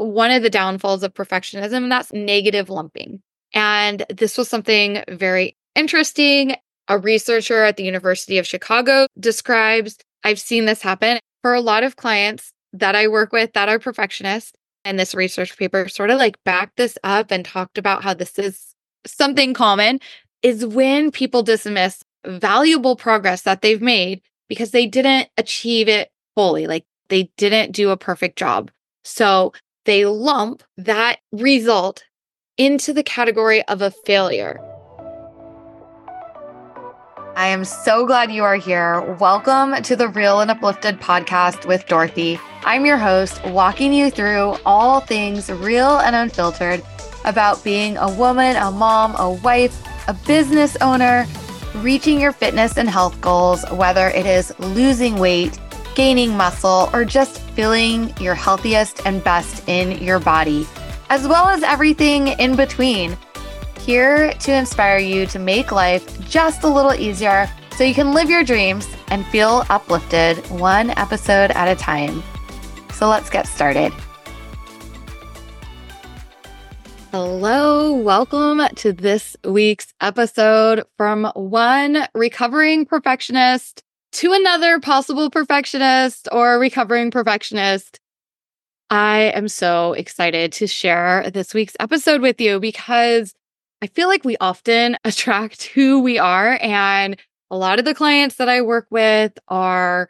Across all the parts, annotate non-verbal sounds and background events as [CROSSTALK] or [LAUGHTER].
one of the downfalls of perfectionism, and that's negative lumping. And this was something very interesting. A researcher at the University of Chicago describes I've seen this happen for a lot of clients that I work with that are perfectionists. And this research paper sort of like backed this up and talked about how this is something common is when people dismiss valuable progress that they've made because they didn't achieve it fully, like they didn't do a perfect job. So they lump that result into the category of a failure. I am so glad you are here. Welcome to the Real and Uplifted podcast with Dorothy. I'm your host, walking you through all things real and unfiltered about being a woman, a mom, a wife, a business owner, reaching your fitness and health goals, whether it is losing weight, gaining muscle, or just feeling your healthiest and best in your body, as well as everything in between. Here to inspire you to make life just a little easier so you can live your dreams and feel uplifted one episode at a time. So let's get started. Hello, welcome to this week's episode from one recovering perfectionist to another possible perfectionist or recovering perfectionist. I am so excited to share this week's episode with you because I feel like we often [LAUGHS] attract who we are. And a lot of the clients that I work with are,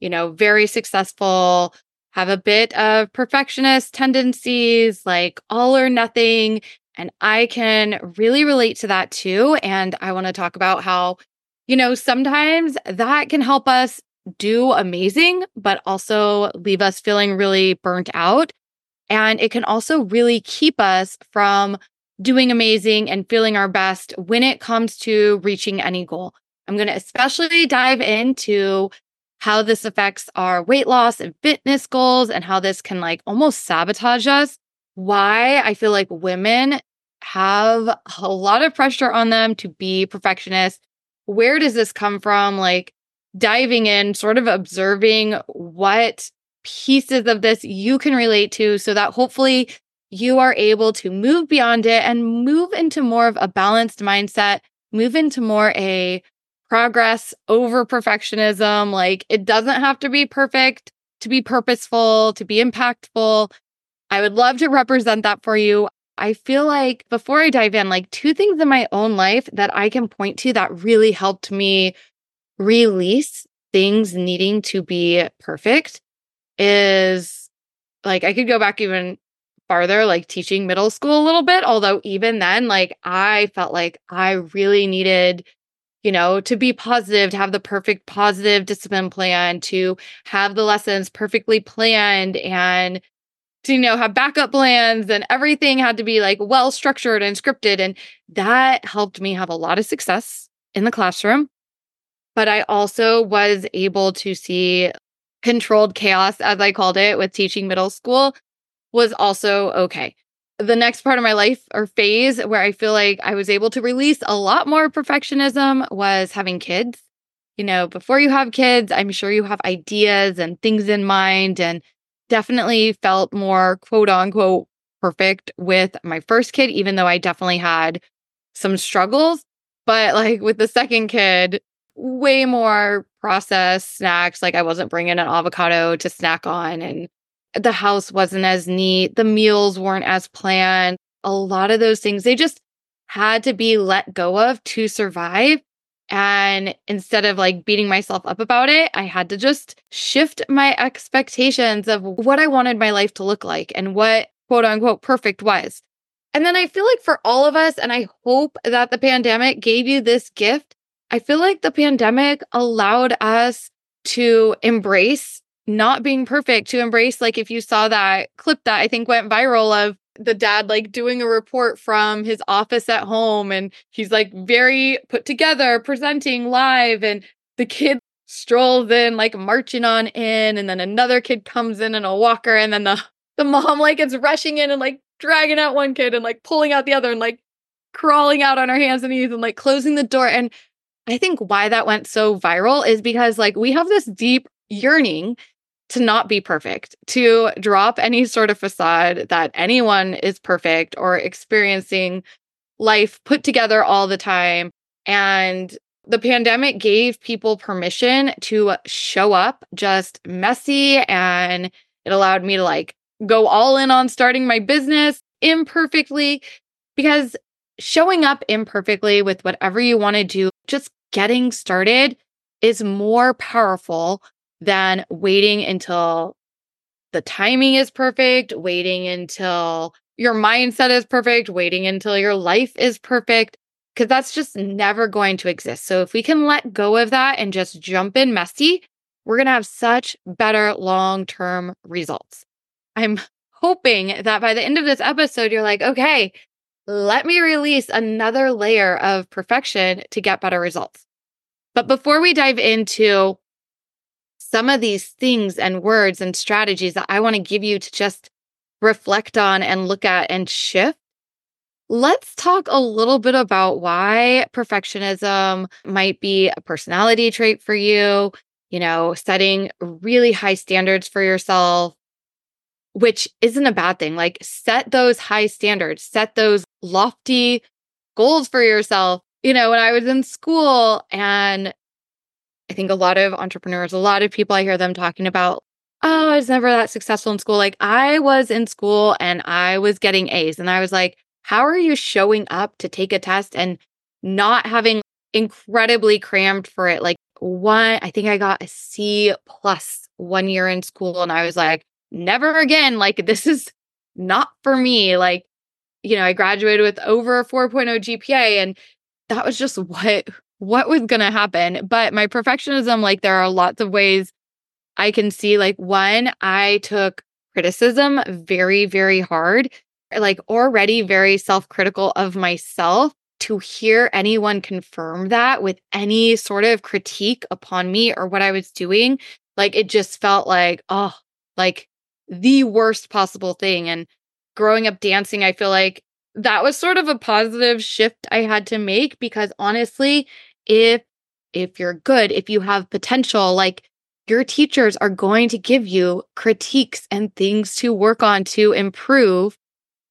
you know, very successful, have a bit of perfectionist tendencies, like all or nothing. And I can really relate to that too. And I want to talk about how, you know, sometimes that can help us do amazing, but also leave us feeling really burnt out. And it can also really keep us from doing amazing and feeling our best when it comes to reaching any goal. I'm going to especially dive into how this affects our weight loss and fitness goals and how this can like almost sabotage us. Why I feel like women have a lot of pressure on them to be perfectionists. Where does this come from? Like diving in, sort of observing what pieces of this you can relate to so that hopefully you are able to move beyond it and move into more of a balanced mindset, move into more a progress over perfectionism. Like it doesn't have to be perfect to be purposeful, to be impactful. I would love to represent that for you. I feel like before I dive in, like two things in my own life that I can point to that really helped me release things needing to be perfect is like I could go back even farther, like teaching middle school a little bit. Although, even then, like I felt like I really needed you know, to be positive, to have the perfect positive discipline plan, to have the lessons perfectly planned and to, you know, have backup plans and everything had to be like well structured and scripted. And that helped me have a lot of success in the classroom. But I also was able to see controlled chaos, as I called it, with teaching middle school was also okay the next part of my life or phase where I feel like I was able to release a lot more perfectionism was having kids. You know, before you have kids, I'm sure you have ideas and things in mind, and definitely felt more quote unquote perfect with my first kid, even though I definitely had some struggles. But like with the second kid, way more processed snacks. Like I wasn't bringing an avocado to snack on and the house wasn't as neat, the meals weren't as planned. A lot of those things, they just had to be let go of to survive. And instead of like beating myself up about it, I had to just shift my expectations of what I wanted my life to look like and what quote unquote perfect was. And then I feel like for all of us, and I hope that the pandemic gave you this gift, I feel like the pandemic allowed us to embrace not being perfect to embrace like if you saw that clip that I think went viral of the dad like doing a report from his office at home and he's like very put together presenting live and the kid strolls in like marching on in and then another kid comes in in a walker and then the the mom like is rushing in and like dragging out one kid and like pulling out the other and like crawling out on her hands and knees and like closing the door. And I think why that went so viral is because like we have this deep yearning to not be perfect, to drop any sort of facade that anyone is perfect or experiencing life put together all the time. And the pandemic gave people permission to show up just messy and it allowed me to like go all in on starting my business imperfectly because showing up imperfectly with whatever you want to do, just getting started is more powerful than waiting until the timing is perfect, waiting until your mindset is perfect, waiting until your life is perfect, because that's just never going to exist. So if we can let go of that and just jump in messy, we're going to have such better long term results. I'm hoping that by the end of this episode, you're like, okay, let me release another layer of perfection to get better results. But before we dive into some of these things and words and strategies that I want to give you to just reflect on and look at and shift, let's talk a little bit about why perfectionism might be a personality trait for you, you know, setting really high standards for yourself, which isn't a bad thing. Like, set those high standards, set those lofty goals for yourself. You know, when I was in school and I think a lot of entrepreneurs, a lot of people I hear them talking about, oh, I was never that successful in school. Like I was in school and I was getting A's. And I was like, how are you showing up to take a test and not having incredibly crammed for it? Like one, I think I got a C plus one year in school. And I was like, never again. Like this is not for me. Like, you know, I graduated with over a 4.0 GPA and that was just [LAUGHS] what what was going to happen. But my perfectionism, like, there are lots of ways I can see. Like, one, I took criticism very, very hard, like, already very self critical of myself. To hear anyone confirm that with any sort of critique upon me or what I was doing, like, it just felt like, oh, like the worst possible thing. And growing up dancing, I feel like that was sort of a positive shift I had to make because honestly, if if you're good, if you have potential, like your teachers are going to give you critiques and things to work on to improve.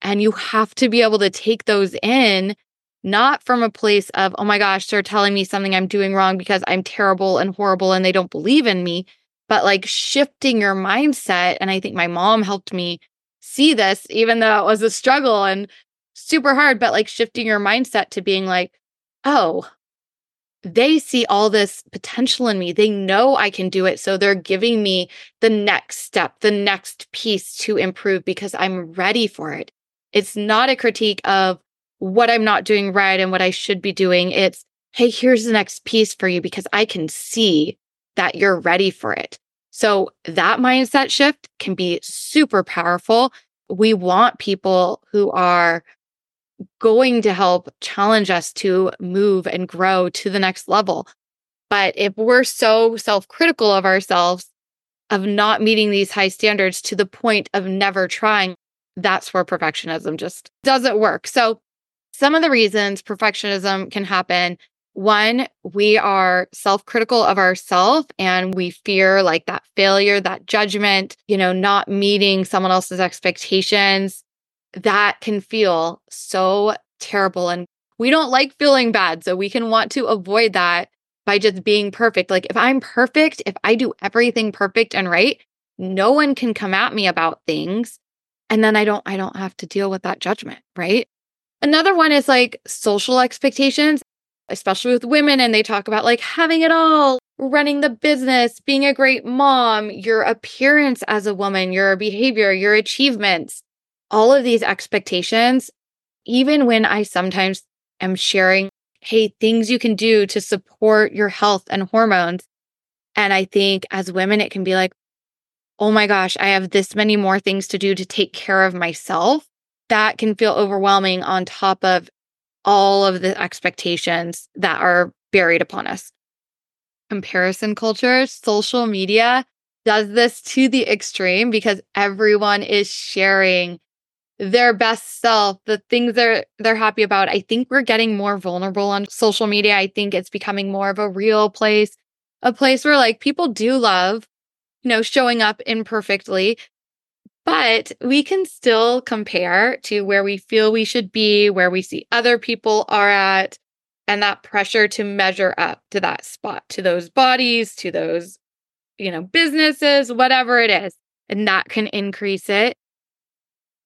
And you have to be able to take those in, not from a place of, oh my gosh, they're telling me something I'm doing wrong because I'm terrible and horrible and they don't believe in me, but like shifting your mindset. And I think my mom helped me see this, even though it was a struggle and super hard, but like shifting your mindset to being like, oh, they see all this potential in me. They know I can do it. So they're giving me the next step, the next piece to improve because I'm ready for it. It's not a critique of what I'm not doing right and what I should be doing. It's, hey, here's the next piece for you because I can see that you're ready for it. So that mindset shift can be super powerful. We want people who are going to help challenge us to move and grow to the next level. But if we're so self critical of ourselves, of not meeting these high standards to the point of never trying, that's where perfectionism just doesn't work. So, some of the reasons perfectionism can happen one, we are self critical of ourselves and we fear like that failure, that judgment, you know, not meeting someone else's expectations that can feel so terrible. And we don't like feeling bad. So we can want to avoid that by just being perfect. Like if I'm perfect, if I do everything perfect and right, no one can come at me about things. And then I don't, I don't have to deal with that judgment. Right. Another one is like social expectations, especially with women. And they talk about like having it all, running the business, being a great mom, your appearance as a woman, your behavior, your achievements all of these expectations, even when I sometimes am sharing, hey, things you can do to support your health and hormones. And I think as women, it can be like, oh my gosh, I have this many more things to do to take care of myself. That can feel overwhelming on top of all of the expectations that are buried upon us. Comparison culture, social media does this to the extreme because everyone is sharing their best self, the things they're they're happy about. I think we're getting more vulnerable on social media. I think it's becoming more of a real place, a place where like people do love you know, showing up imperfectly. But we can still compare to where we feel we should be, where we see other people are at, and that pressure to measure up to that spot, to those bodies, to those, you know, businesses, whatever it is. And that can increase it.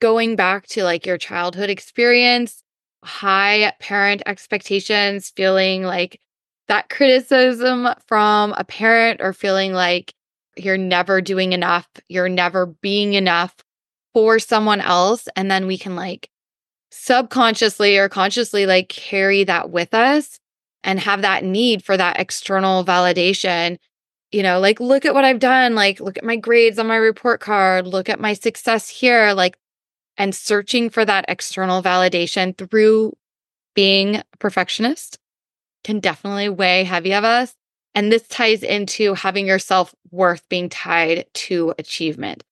Going back to like your childhood experience, high parent expectations, feeling like that criticism from a parent or feeling like you're never doing enough, you're never being enough for someone else. And then we can like subconsciously or consciously like carry that with us and have that need for that external validation. You know, like, look at what I've done. Like, look at my grades on my report card. Look at my success here. Like, and searching for that external validation through being a perfectionist can definitely weigh heavy of us. And this ties into having your self worth being tied to achievement.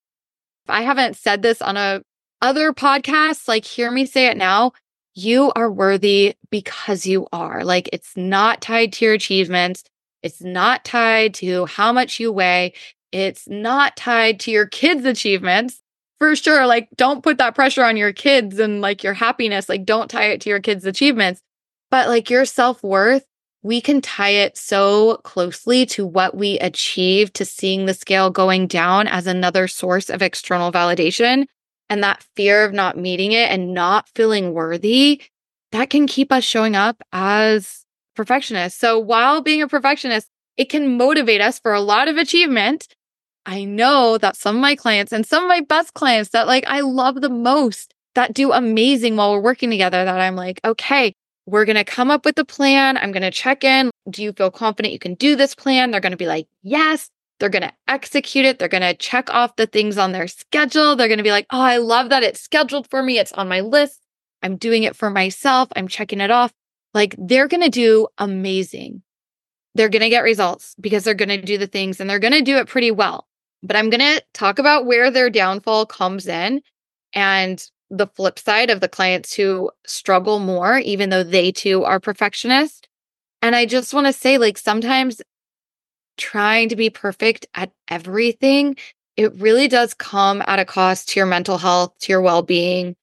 If I haven't said this on a other podcasts, like hear me say it now. You are worthy because you are. Like it's not tied to your achievements. It's not tied to how much you weigh. It's not tied to your kids' achievements. For sure. Like, don't put that pressure on your kids and like your happiness. Like, don't tie it to your kids' achievements. But like your self worth we can tie it so closely to what we achieve to seeing the scale going down as another source of external validation. And that fear of not meeting it and not feeling worthy, that can keep us showing up as perfectionists. So while being a perfectionist, it can motivate us for a lot of achievement. I know that some of my clients and some of my best clients that like I love the most that do amazing while we're working together that I'm like, okay, we're going to come up with a plan. I'm going to check in. Do you feel confident you can do this plan? They're going to be like, yes. They're going to execute it. They're going to check off the things on their schedule. They're going to be like, oh, I love that it's scheduled for me. It's on my list. I'm doing it for myself. I'm checking it off. Like they're going to do amazing. They're going to get results because they're going to do the things and they're going to do it pretty well. But I'm going to talk about where their downfall comes in and the flip side of the clients who struggle more, even though they too are perfectionist. And I just want to say, like, sometimes trying to be perfect at everything, it really does come at a cost to your mental health, to your well being.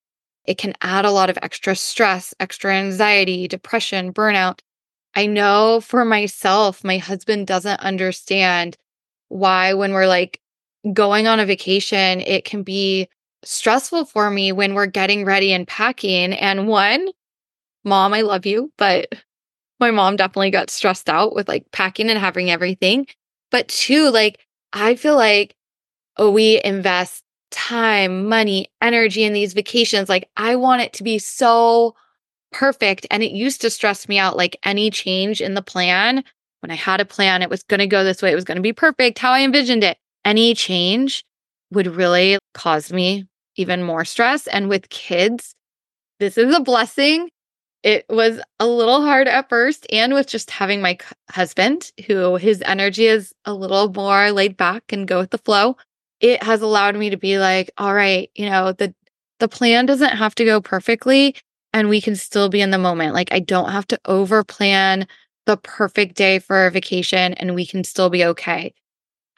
It can add a lot of extra stress, extra anxiety, depression, burnout. I know for myself, my husband doesn't understand why, when we're like going on a vacation, it can be stressful for me when we're getting ready and packing. And one, mom, I love you, but my mom definitely got stressed out with like packing and having everything. But two, like, I feel like, oh, we invest time, money, energy in these vacations. Like, I want it to be so perfect. And it used to stress me out like any change in the plan. When I had a plan, it was going to go this way, it was going to be perfect, how I envisioned it. Any change would really cause me even more stress. And with kids, this is a blessing. It was a little hard at first, and with just having my husband, who his energy is a little more laid back and go with the flow, it has allowed me to be like, all right, you know, the the plan doesn't have to go perfectly and we can still be in the moment. Like I don't have to over plan the perfect day for a vacation and we can still be okay.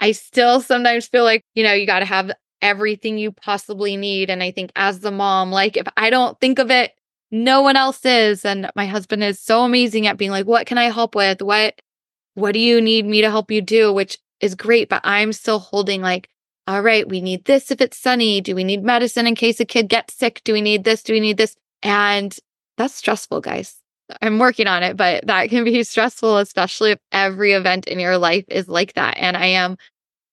I still sometimes feel like, you know, you got to have everything you possibly need. And I think as the mom, like if I don't think of it, no one else is. And my husband is so amazing at being like, what can I help with? What, what do you need me to help you do? Which is great. But I'm still holding like, all right, we need this if it's sunny. Do we need medicine in case a kid gets sick? Do we need this? Do we need this? And that's stressful, guys. I'm working on it, but that can be stressful, especially if every event in your life is like that. And I am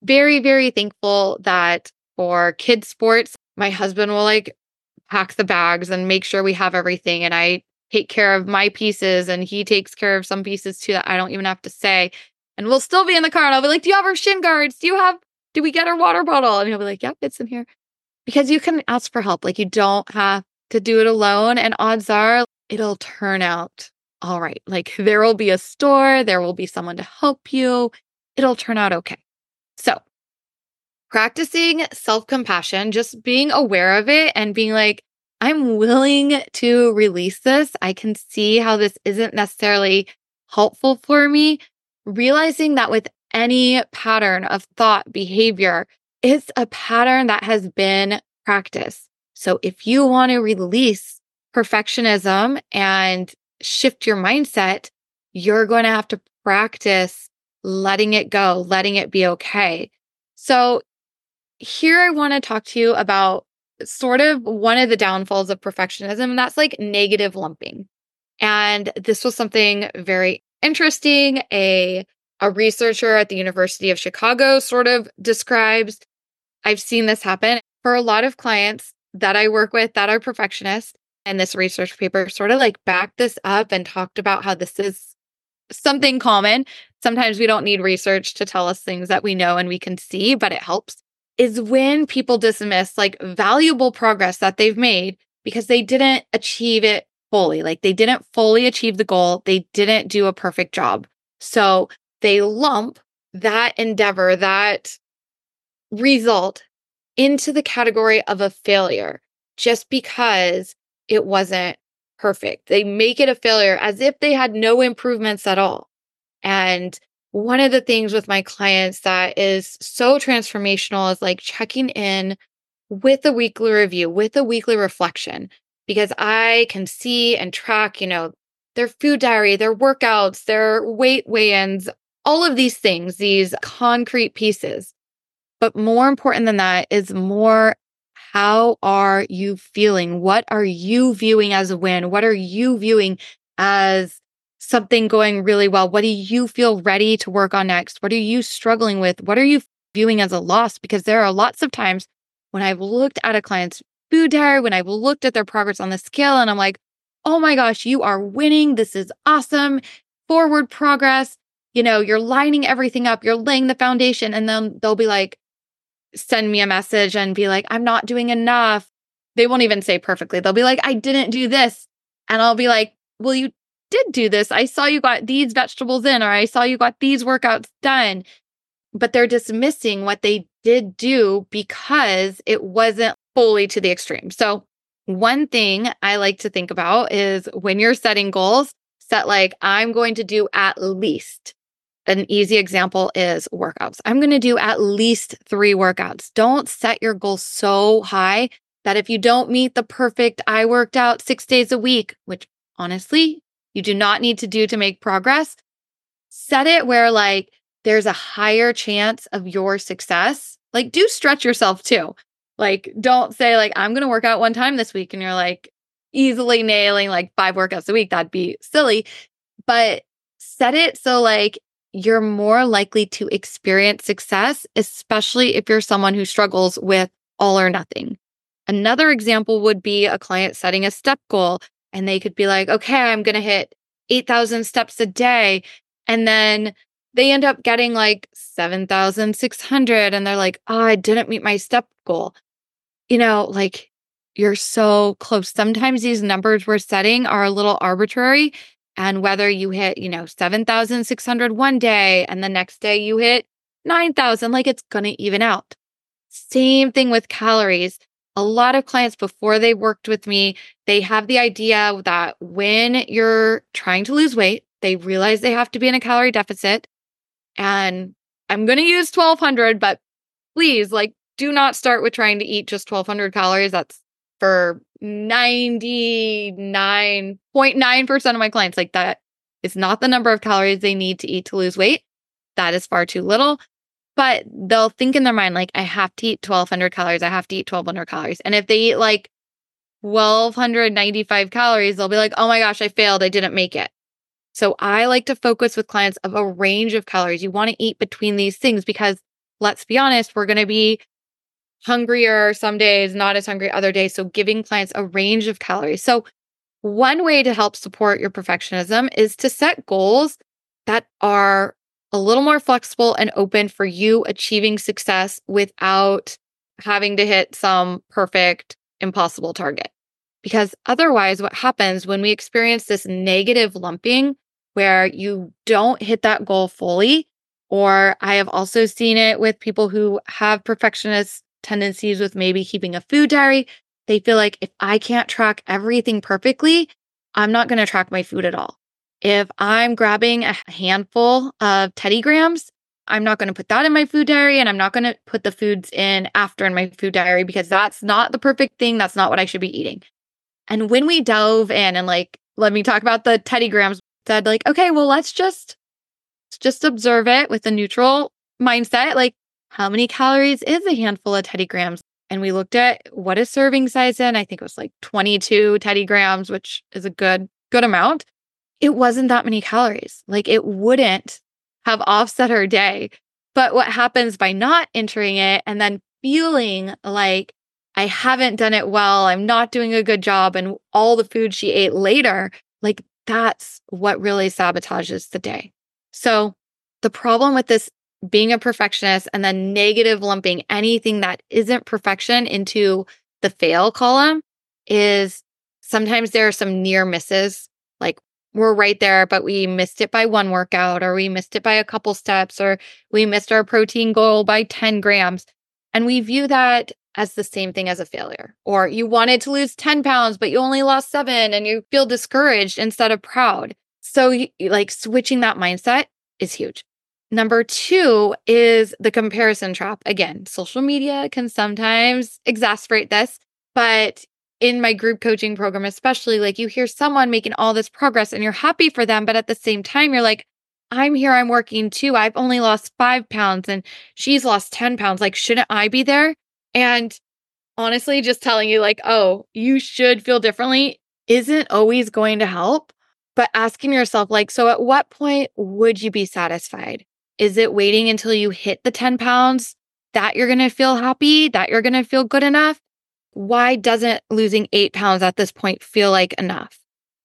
very, very thankful that for kids sports, my husband will like pack the bags and make sure we have everything. And I take care of my pieces and he takes care of some pieces too that I don't even have to say. And we'll still be in the car and I'll be like, Do you have our shin guards? Do you have, do we get our water bottle? And he'll be like, Yep, it's in here. Because you can ask for help. Like you don't have to do it alone. And odds are it'll turn out all right. Like there will be a store, there will be someone to help you. It'll turn out okay. So practicing self compassion, just being aware of it and being like, I'm willing to release this. I can see how this isn't necessarily helpful for me. Realizing that with any pattern of thought, behavior, it's a pattern that has been practiced. So if you want to release perfectionism and shift your mindset, you're going to have to practice letting it go, letting it be okay. So here I want to talk to you about sort of one of the downfalls of perfectionism, and that's like negative lumping. And this was something very interesting. A, a researcher at the University of Chicago sort of describes. I've seen this happen for a lot of clients that I work with that are perfectionists. And this research paper sort of like backed this up and talked about how this is something common. Sometimes we don't need research to tell us things that we know and we can see, but it helps. Is when people dismiss like valuable progress that they've made because they didn't achieve it fully. Like they didn't fully achieve the goal, they didn't do a perfect job. So they lump that endeavor, that result into the category of a failure just because it wasn't perfect. They make it a failure as if they had no improvements at all. And one of the things with my clients that is so transformational is like checking in with a weekly review, with a weekly reflection, because I can see and track, you know, their food diary, their workouts, their weight weigh ins, all of these things, these concrete pieces. But more important than that is more how are you feeling? What are you viewing as a win? What are you viewing as something going really well? What do you feel ready to work on next? What are you struggling with? What are you viewing as a loss? Because there are lots of times when I've looked at a client's food diary, when I've looked at their progress on the scale, and I'm like, oh my gosh, you are winning. This is awesome. Forward progress. You know, you're lining everything up, you're laying the foundation. And then they'll be like, send me a message and be like, I'm not doing enough. They won't even say perfectly. They'll be like, I didn't do this. And I'll be like, well, you did do this. I saw you got these vegetables in, or I saw you got these workouts done. But they're dismissing what they did do because it wasn't fully to the extreme. So, one thing I like to think about is when you're setting goals, set like, I'm going to do at least an easy example is workouts. I'm going to do at least three workouts. Don't set your goal so high that if you don't meet the perfect, I worked out six days a week, which honestly, you do not need to do to make progress, set it where like there's a higher chance of your success. Like, do stretch yourself too. Like, don't say, like, I'm going to work out one time this week and you're like easily nailing like five workouts a week. That'd be silly. But set it so like you're more likely to experience success, especially if you're someone who struggles with all or nothing. Another example would be a client setting a step goal and they could be like, okay, I'm going to hit 8,000 steps a day. And then they end up getting like 7,600 and they're like, oh, I didn't meet my step goal. You know, like you're so close. Sometimes these numbers we're setting are a little arbitrary and whether you hit, you know, 7,600 one day and the next day you hit 9,000, like it's going to even out. Same thing with calories. A lot of clients before they worked with me, they have the idea that when you're trying to lose weight, they realize they have to be in a calorie deficit. And I'm going to use 1200, but please, like, do not start with trying to eat just 1200 calories. That's for 99.9% of my clients. Like that is not the number of calories they need to eat to lose weight. That is far too little. But they'll think in their mind, like, I have to eat 1200 calories. I have to eat 1200 calories. And if they eat like 1295 calories, they'll be like, oh my gosh, I failed. I didn't make it. So I like to focus with clients of a range of calories. You want to eat between these things because let's be honest, we're going to be hungrier some days, not as hungry other days. So giving clients a range of calories. So one way to help support your perfectionism is to set goals that are a little more flexible and open for you achieving success without having to hit some perfect, impossible target. Because otherwise, what happens when we experience this negative lumping where you don't hit that goal fully, or I have also seen it with people who have perfectionist tendencies with maybe keeping a food diary. They feel like if I can't track everything perfectly, I'm not going to track my food at all. If I'm grabbing a handful of Teddy Grahams, I'm not going to put that in my food diary and I'm not going to put the foods in after in my food diary because that's not the perfect thing. That's not what I should be eating. And when we delve in and like, let me talk about the Teddy Grahams, said like, okay, well, let's just, just observe it with a neutral mindset. Like, how many calories is a handful of Teddy Grahams? And we looked at what is serving size in. I think it was like 22 Teddy Grahams, which is a good, good amount. It wasn't that many calories. Like it wouldn't have offset her day. But what happens by not entering it and then feeling like I haven't done it well, I'm not doing a good job, and all the food she ate later, like that's what really sabotages the day. So the problem with this being a perfectionist and then negative lumping anything that isn't perfection into the fail column is sometimes there are some near misses. Like we're right there, but we missed it by one workout, or we missed it by a couple steps, or we missed our protein goal by 10 grams. And we view that as the same thing as a failure. Or you wanted to lose 10 pounds, but you only lost seven and you feel discouraged instead of proud. So, like, switching that mindset is huge. Number two is the comparison trap. Again, social media can sometimes exasperate this, but in my group coaching program, especially, like you hear someone making all this progress and you're happy for them. But at the same time, you're like, I'm here, I'm working too. I've only lost five pounds and she's lost 10 pounds. Like, shouldn't I be there? And honestly, just telling you, like, oh, you should feel differently isn't always going to help. But asking yourself, like, so at what point would you be satisfied? Is it waiting until you hit the 10 pounds that you're going to feel happy, that you're going to feel good enough? Why doesn't losing eight pounds at this point feel like enough?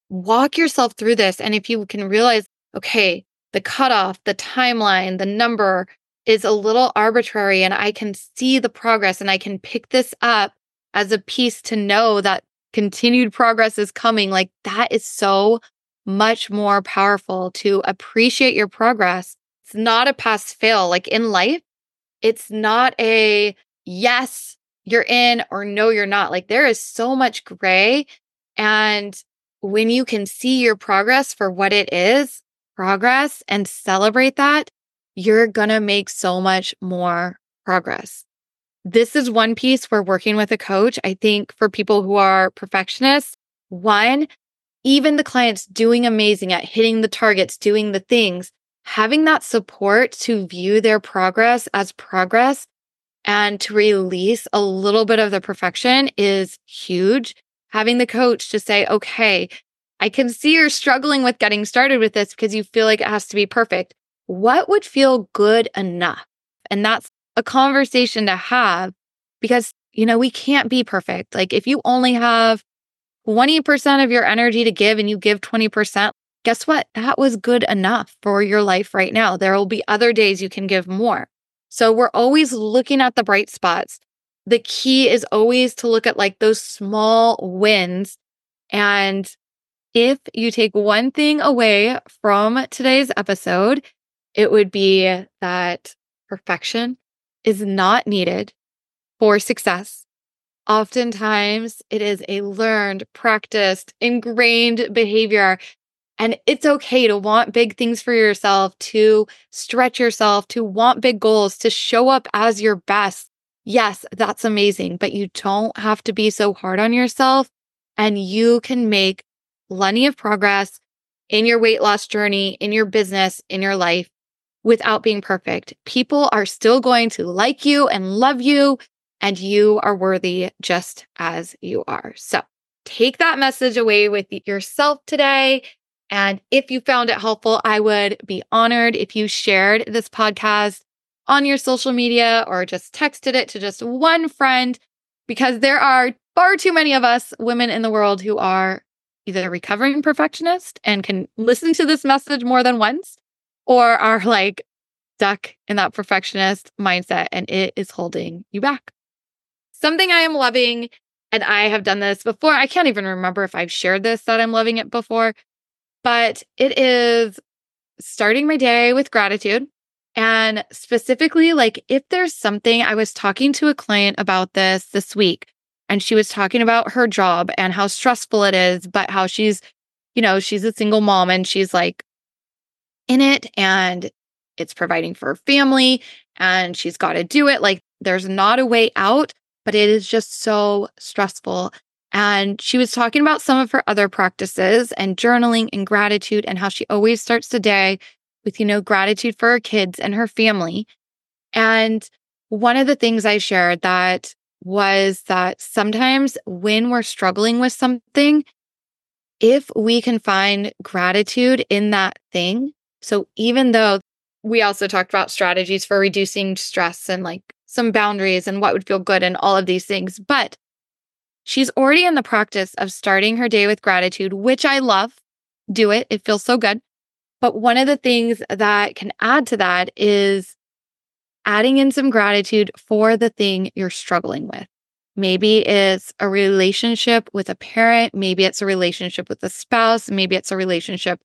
Walk yourself through this. And if you can realize, okay, the cutoff, the timeline, the number is a little arbitrary, and I can see the progress and I can pick this up as a piece to know that continued progress is coming. Like that is so much more powerful to appreciate your progress it's not a pass fail. Like in life, it's not a yes, you're in or no, you're not. Like there is so much gray. And when you can see your progress for what it is, progress, and celebrate that, you're going to make so much more progress. This is one piece where working with a coach, I think for people who are perfectionists, one, even the clients doing amazing at hitting the targets, doing the things, having that support to view their progress as progress and to release a little bit of the perfection is huge. Having the coach to say, okay, I can see you're struggling with getting started with this because you feel like it has to be perfect. What would feel good enough? And that's a conversation to have because, you know, we can't be perfect. Like if you only have 20% of your energy to give and you give 20%, guess what? That was good enough for your life right now. There will be other days you can give more. So we're always looking at the bright spots. The key is always to look at like those small wins. And if you take one thing away from today's episode, it would be that perfection is not needed for success. Oftentimes, it is a learned, practiced, ingrained behavior and it's okay to want big things for yourself, to stretch yourself, to want big goals, to show up as your best. Yes, that's amazing, but you don't have to be so hard on yourself and you can make plenty of progress in your weight loss journey, in your business, in your life without being perfect. People are still going to like you and love you, and you are worthy just as you are. So take that message away with yourself today and if you found it helpful, I would be honored if you shared this podcast on your social media or just texted it to just one friend because there are far too many of us women in the world who are either recovering perfectionist and can listen to this message more than once or are like stuck in that perfectionist mindset and it is holding you back. Something I am loving, and I have done this before. I can't even remember if I've shared this that I'm loving it before, but it is starting my day with gratitude. And specifically, like if there's something, I was talking to a client about this this week, and she was talking about her job and how stressful it is, but how she's, you know, she's a single mom and she's like in it and it's providing for her family and she's got to do it. Like there's not a way out, but it is just so stressful. And she was talking about some of her other practices and journaling and gratitude and how she always starts the day with, you know, gratitude for her kids and her family. And one of the things I shared that was that sometimes when we're struggling with something, if we can find gratitude in that thing, so even though we also talked about strategies for reducing stress and like some boundaries and what would feel good and all of these things, but she's already in the practice of starting her day with gratitude, which I love. Do it, it feels so good. But one of the things that can add to that is adding in some gratitude for the thing you're struggling with. Maybe it's a relationship with a parent. Maybe it's a relationship with a spouse. Maybe it's a relationship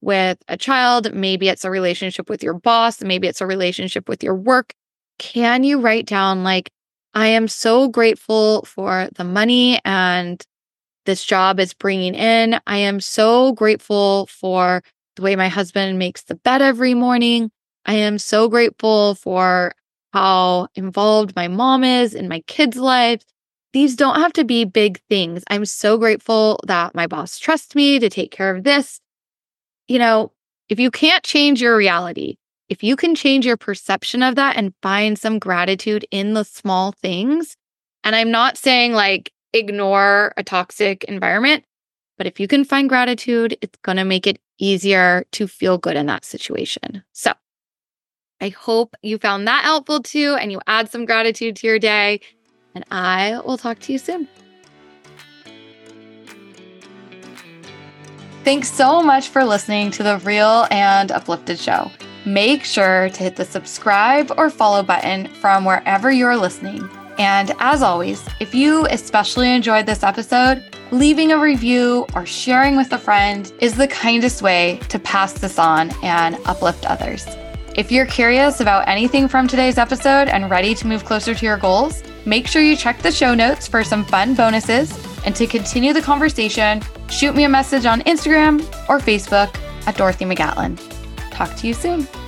with a child. Maybe it's a relationship with your boss. Maybe it's a relationship with your work. Can you write down, like, I am so grateful for the money and this job is bringing in. I am so grateful for the way my husband makes the bed every morning. I am so grateful for how involved my mom is in my kids' lives. These don't have to be big things. I'm so grateful that my boss trusts me to take care of this. You know, if you can't change your reality, if you can change your perception of that and find some gratitude in the small things, and I'm not saying like ignore a toxic environment, but if you can find gratitude, it's going to make it easier to feel good in that situation. So I hope you found that helpful too, and you add some gratitude to your day. And I will talk to you soon. Thanks so much for listening to the Real and Uplifted Show. Make sure to hit the subscribe or follow button from wherever you're listening. And as always, if you especially enjoyed this episode, leaving a review or sharing with a friend is the kindest way to pass this on and uplift others. If you're curious about anything from today's episode and ready to move closer to your goals, make sure you check the show notes for some fun bonuses. And to continue the conversation, shoot me a message on Instagram or Facebook at Dorothy McGatlin. Talk to you soon.